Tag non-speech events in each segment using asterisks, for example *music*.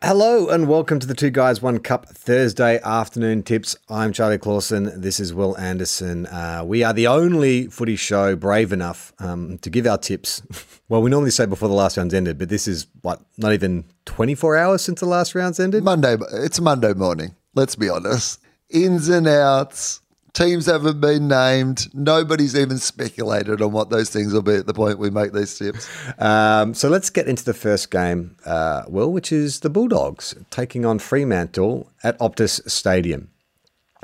Hello and welcome to the Two Guys One Cup Thursday afternoon tips. I'm Charlie Clausen. This is Will Anderson. Uh, we are the only footy show brave enough um, to give our tips. *laughs* well, we normally say before the last round's ended, but this is what not even 24 hours since the last round's ended. Monday, it's Monday morning. Let's be honest. Ins and outs. Teams haven't been named. Nobody's even speculated on what those things will be at the point we make these tips. Um, so let's get into the first game, uh, Will, which is the Bulldogs taking on Fremantle at Optus Stadium.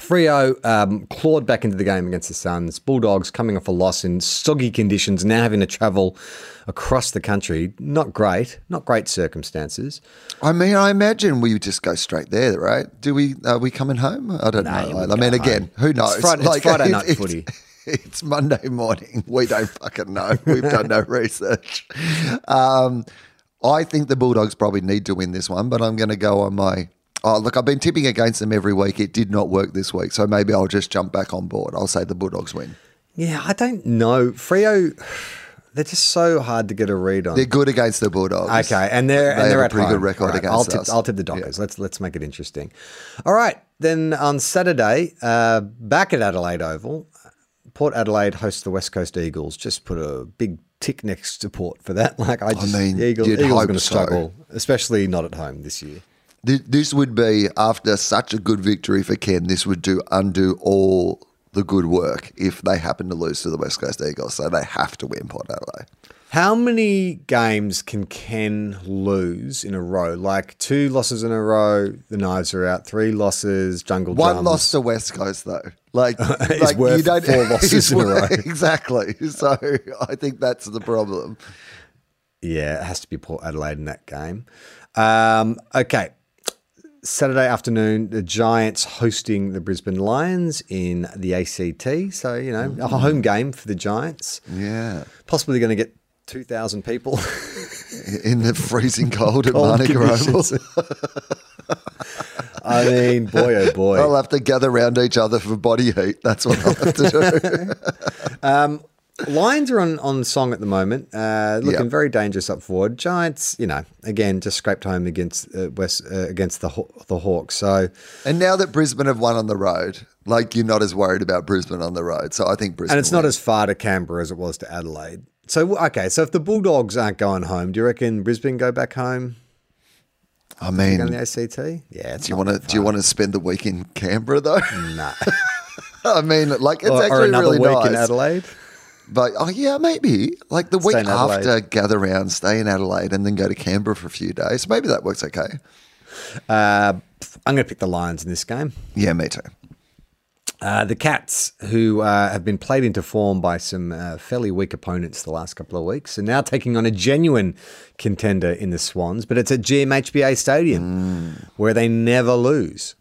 Freo um, clawed back into the game against the Suns. Bulldogs coming off a loss in soggy conditions, now having to travel across the country. Not great, not great circumstances. I mean, I imagine we would just go straight there, right? Do we? Are we coming home? I don't know. I mean, go again, who knows? It's Friday- it's Friday *laughs* night footy. It's Monday morning. We don't fucking know. We've done no research. Um, I think the Bulldogs probably need to win this one, but I'm going to go on my. Oh, look, I've been tipping against them every week. It did not work this week, so maybe I'll just jump back on board. I'll say the Bulldogs win. Yeah, I don't know. Freo, they're just so hard to get a read on. They're good against the Bulldogs. Okay, and they're They and they're a at pretty home. good record right, against I'll tip, us. I'll tip the Dockers. Let's let's make it interesting. All right, then on Saturday, uh, back at Adelaide Oval, Port Adelaide hosts the West Coast Eagles. Just put a big tick next to Port for that. *laughs* Like I just, mean, the Eagles, you'd Eagles are going to so. struggle, especially not at home this year. Th- This would be after such a good victory for Ken. This would do undo all the good work if they happen to lose to the West Coast Eagles. So they have to win Port Adelaide. How many games can Ken lose in a row? Like two losses in a row, the knives are out. Three losses, jungle One drums. loss to West Coast though, like, *laughs* Is like worth four *laughs* losses in a row. *laughs* Exactly. So I think that's the problem. Yeah, it has to be Port Adelaide in that game. Um, okay. Saturday afternoon, the Giants hosting the Brisbane Lions in the ACT. So, you know, a mm-hmm. home game for the Giants. Yeah, Possibly going to get 2,000 people. in the freezing *laughs* cold at Cold Manuka *laughs* Oval. I mean, boy, oh boy. They'll have to gather around each other for body heat. That's what they'll have to do. *laughs* Um, Lions are on, on song at the moment, uh, looking Yeah. very dangerous up forward. Giants, you know, again, just scraped home against uh, West uh, against the the Hawks. So, and now that Brisbane have won on the road, like you're not as worried about Brisbane on the road. So I think Brisbane. and it's not as far to Canberra as it was to Adelaide. So okay, so if the Bulldogs aren't going home, do you reckon Brisbane go back home? I mean, Go in the ACT? Yeah, it's Do you want to? Do you want to spend the week in Canberra though? Nah. *laughs* I mean, like it's or, or actually another really week nice. in Adelaide? But oh yeah, maybe like the week after, gather around, stay in Adelaide, and then go to Canberra for a few days. Maybe that works okay. Uh, I'm going to pick the Lions in this game. Yeah, me too. Uh, the Cats, who uh, have been played into form by some uh, fairly weak opponents the last couple of weeks, are now taking on a genuine contender in the Swans, but it's at GMHBA Stadium where they never lose.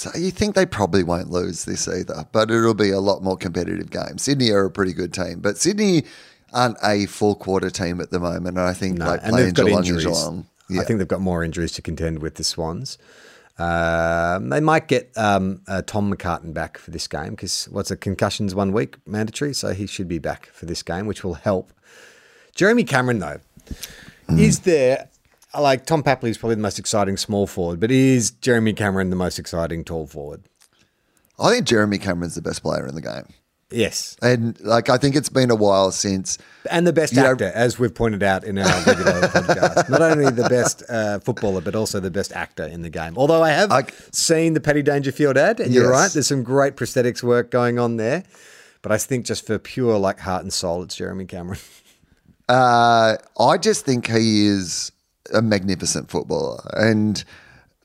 So you think they probably won't lose this either, but it'll be a lot more competitive game. Sydney are a pretty good team, but Sydney aren't a full quarter team at the moment. And I think No, like playing they've got Geelong injuries. Geelong. Yeah. I think they've got more injuries to contend with the Swans. Um, they might get um, uh, Tom McCartin back for this game because what's a concussions one week mandatory, so he should be back for this game, which will help. Jeremy Cameron, though, is there like Tom Papley is probably the most exciting small forward, but is Jeremy Cameron the most exciting tall forward? I think Jeremy Cameron's the best player in the game. Yes, And like I think it's been a while since and the best You know- actor, as we've pointed out in our regular *laughs* podcast. Not only the best uh, footballer, but also the best actor in the game. Although I have I- seen the Paddy Dangerfield ad, and you're right, there's some great prosthetics work going on there. But I think just for pure like heart and soul, it's Jeremy Cameron. *laughs* Uh, I just think he is a magnificent footballer, and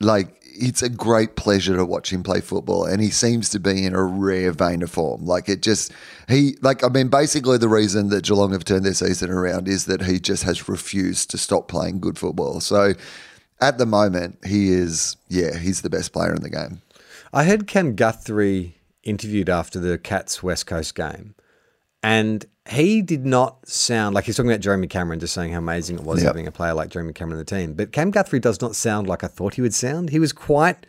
like it's a great pleasure to watch him play football. And he seems to be in a rare vein of form. Like it just he like I mean, basically the reason that Geelong have turned their season around is that he just has refused to stop playing good football. So at the moment, he is yeah, he's the best player in the game. I heard Cam Guthrie interviewed after the Cats West Coast game, and he did not sound like he's talking about Jeremy Cameron, just saying how amazing it was Yep. having a player like Jeremy Cameron in the team. But Cam Guthrie does not sound like I thought he would sound. He was quite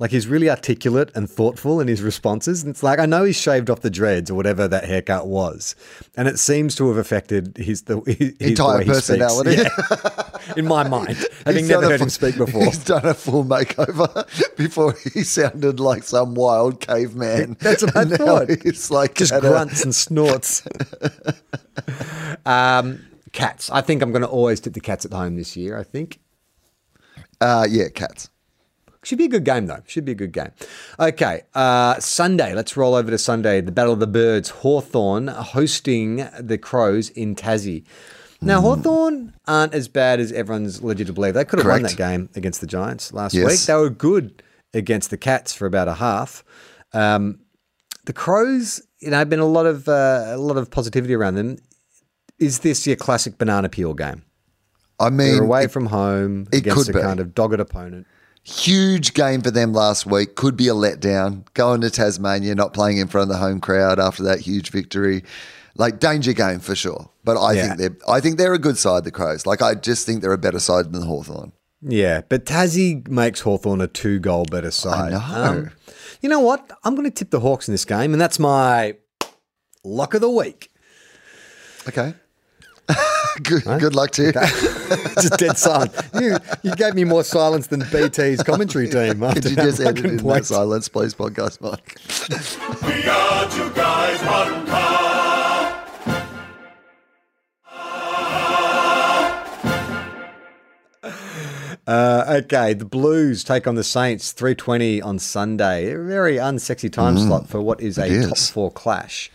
like he's really articulate and thoughtful in his responses. And it's like I know he's shaved off the dreads or whatever that haircut was, and it seems to have affected his the his, Entire personality. Yeah. *laughs* in my mind, having never heard him speak *laughs* before. He's done a full makeover *laughs* before he sounded like some wild caveman. That's what I And now thought. He's like just had a- grunts and snorts. um, cats. I think I'm going to always tip the cats at home this year. I think uh, yeah, cats. Should be a good game though. Should be a good game. Okay, uh, Sunday. Let's roll over to Sunday. The Battle of the Birds. Hawthorn hosting the Crows in Tassie. Now Hawthorn aren't as bad as everyone's led you to believe. They could have won that game against the Giants last Yes. week. They were good against the Cats for about a half. Um, the Crows, you know, have been a lot of uh, a lot of positivity around them. Is this your classic banana peel game? I mean, They're away it- from home it against could a be. kind of dogged opponent. Huge game for them last week. Could be a letdown. Going to Tasmania, not playing in front of the home crowd after that huge victory. Like danger game for sure. But I Yeah. think they're I think they're a good side, the Crows. Like I just think they're a better side than Hawthorn. Yeah, but Tassie makes Hawthorn a two goal better side. Um, know. you know what? I'm going to tip the Hawks in this game, and that's my lock of the week. Okay. *laughs* good good luck to you. Just dead silent. You, you gave me more silence than BT's commentary team. After Could you just edit fucking in that silence, please, podcast Mike? We are two guys, one car. Uh, okay, the Blues take on the Saints 320 on Sunday. A very unsexy time slot for what is a Mm. top four clash.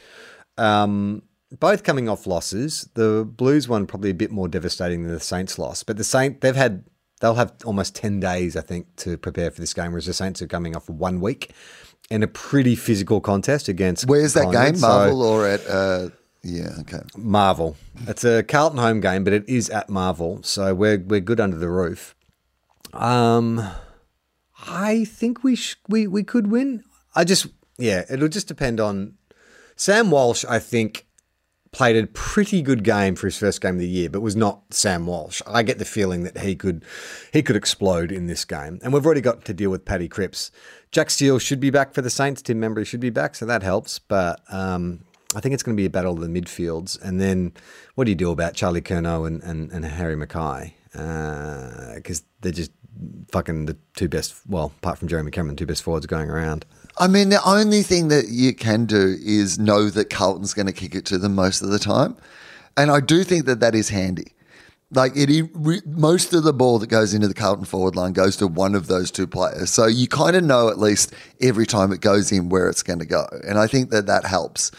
Um, both coming off losses. The Blues one probably a bit more devastating than the Saints loss, but the Saint they've had they'll have almost 10 days I think to prepare for this game whereas the Saints are coming off one week in a pretty physical contest against Where's that game? So- Marvel or at uh yeah, okay. Marvel. It's a Carlton home game, but it is at Marvel, so we're we're good under the roof. Um, I think we sh- we we could win. I just yeah, it'll just depend on Sam Walsh. I think played a pretty good game for his first game of the year, but was not Sam Walsh. I get the feeling that he could he could explode in this game, and we've already got to deal with Paddy Cripps. Jack Steele should be back for the Saints. Tim Membrey should be back, so that helps. But um, I think it's going to be a battle of the midfields, and then what do you do about Charlie Curnow and, and, and Harry McKay? Because they're just fucking the two best. Well, apart from Jeremy Cameron, two best forwards going around. I mean, the only thing that you can do is know that Carlton's going to kick it to them most of the time. And I do think that that is handy. Like it, most of the ball that goes into the Carlton forward line goes to one of those two players. So you kind of know at least every time it goes in where it's going to go. And I think that that helps.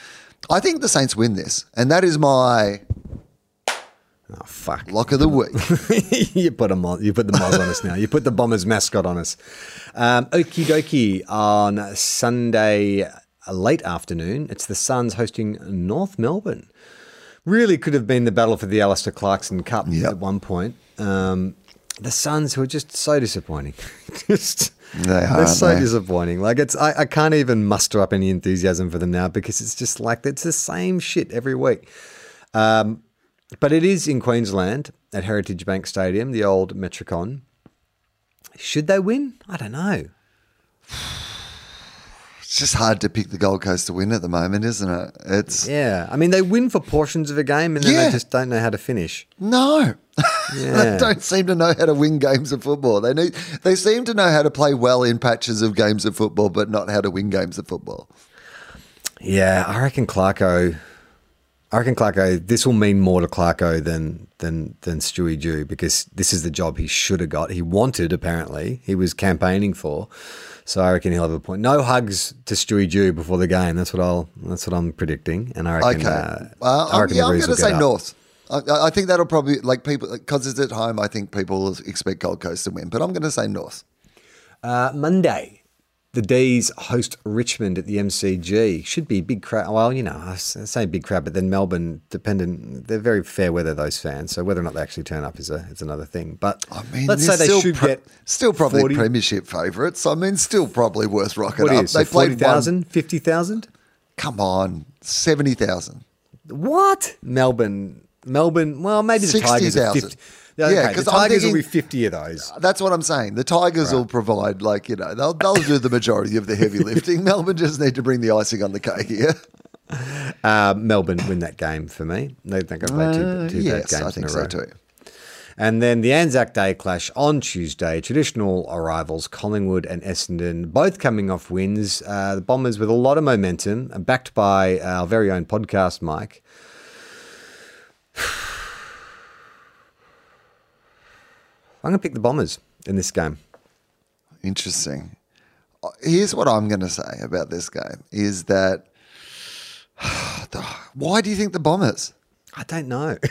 I think the Saints win this. And that is my Oh fuck! lock of the week. *laughs* you put a mo- you put the moz on us now. You put the Bombers mascot on us. Um, Okie dokie on Sunday late afternoon. It's the Suns hosting North Melbourne. Really could have been the battle for the Alastair Clarkson Cup Yep. at one point. Um, the Suns who are just so disappointing. *laughs* just They are, they're so they? disappointing. Like it's I, I can't even muster up any enthusiasm for them now because it's just like it's the same shit every week. Um, but it is in Queensland at Heritage Bank Stadium, the old Metricon. Should they win? I don't know. *sighs* It's just hard to pick the Gold Coast to win at the moment, isn't it? It's Yeah, I mean they win for portions of a game and then Yeah. they just don't know how to finish. No. *laughs* Yeah. they don't seem to know how to win games of football. They need they seem to know how to play well in patches of games of football, but not how to win games of football. Yeah, I reckon Clarko. I reckon Clarko. This will mean more to Clarko than than than Stewie Dew because this is the job he should have got. He wanted apparently. He was campaigning for. So I reckon he'll have a point. No hugs to Stewie Dew before the game. That's what I'll. That's what I'm predicting. And I reckon. Okay. Uh, Uh, I I'm, reckon yeah, the I'm going to say up. North. I, I think that'll probably like people because it's at home. I think people expect Gold Coast to win, but I'm going to say North. Uh, Monday, the D's host Richmond at the MCG. Should be big crowd. Well, you know, I say big crowd, but then Melbourne, dependent, they're very fair weather. Those fans. So whether or not they actually turn up is a is another thing. But I mean, let's say still should pro- get still probably 40 premiership favourites. I mean, still probably worth rocking What up. is it? played 40,000, 50,000? Come on, seventy thousand. What? Melbourne. Melbourne. Well, maybe the Tigers are 60,000. 50. Yeah, Okay, 'cause the Tigers will be 50 of those. That's what I'm saying. The Tigers will provide, like you know, they'll they'll do the majority of the heavy *laughs* lifting. Melbourne just need to bring the icing on the cake here. Uh, Melbourne win that game for me. They think I've played two, two yes, bad games I think in a so row. too. And then the Anzac Day clash on Tuesday. Traditional arrivals Collingwood and Essendon, both coming off wins. Uh, the Bombers with a lot of momentum, uh, backed by our very own podcast, Mike. I'm going to pick the Bombers in this game. Interesting. Uh, Here's what I'm going to say about this game: is that *sighs* why do you think the Bombers? I don't know. *laughs*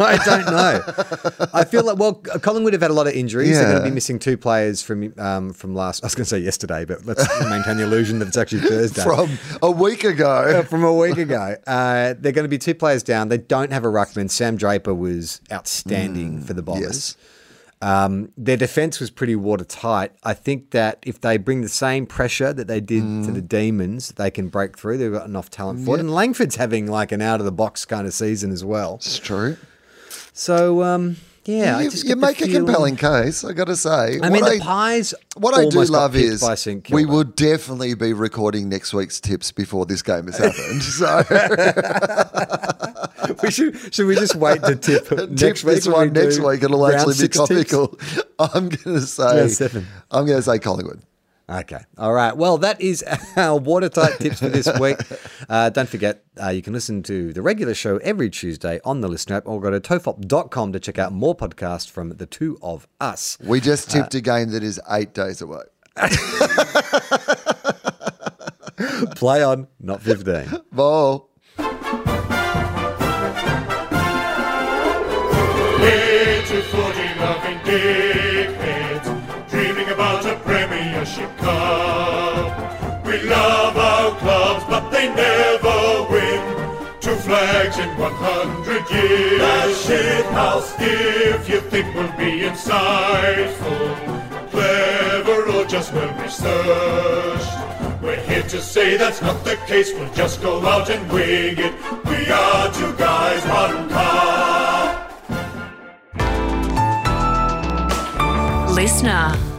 I don't know. I feel like well, Collingwood have had a lot of injuries. They're going to be missing two players from um, from last. I was going to say yesterday, but let's *laughs* maintain the illusion that it's actually Thursday. From a week Uh, ago, from a week ago. Uh, they're going to be two players down. They don't have a ruckman. Sam Draper was outstanding for the Bombers. yes. Um, their defense was pretty watertight. I think that if they bring the same pressure that they did to the Demons, they can break through. They've got enough talent for it. And Langford's having like an out of the box kind of season as well. it's true. So um, yeah, I you just you make a compelling case. I got to say. I mean, What the Pies. What I do love is we will definitely be recording next week's tips before this game has happened. So *laughs* *laughs* *laughs* we should should we just wait to tip tip next week? this one we next week. It'll actually be six tips? topical. *laughs* I'm going to say seven. I'm going to say Collingwood. Okay. All right. Well, that is *laughs* our watertight tips for this week. Uh, don't forget, uh, you can listen to the regular show every Tuesday on the LiSTNR app or go to tofop.com to check out more podcasts from the two of us. We just tipped a game that is eight days away. Play on, not 15. Ball. In 100 years. The shit house. If you think we'll be insightful, clever, or just well researched. We're here to say that's not the case. We'll just go out and wing it. We are two guys, one cup. Listener.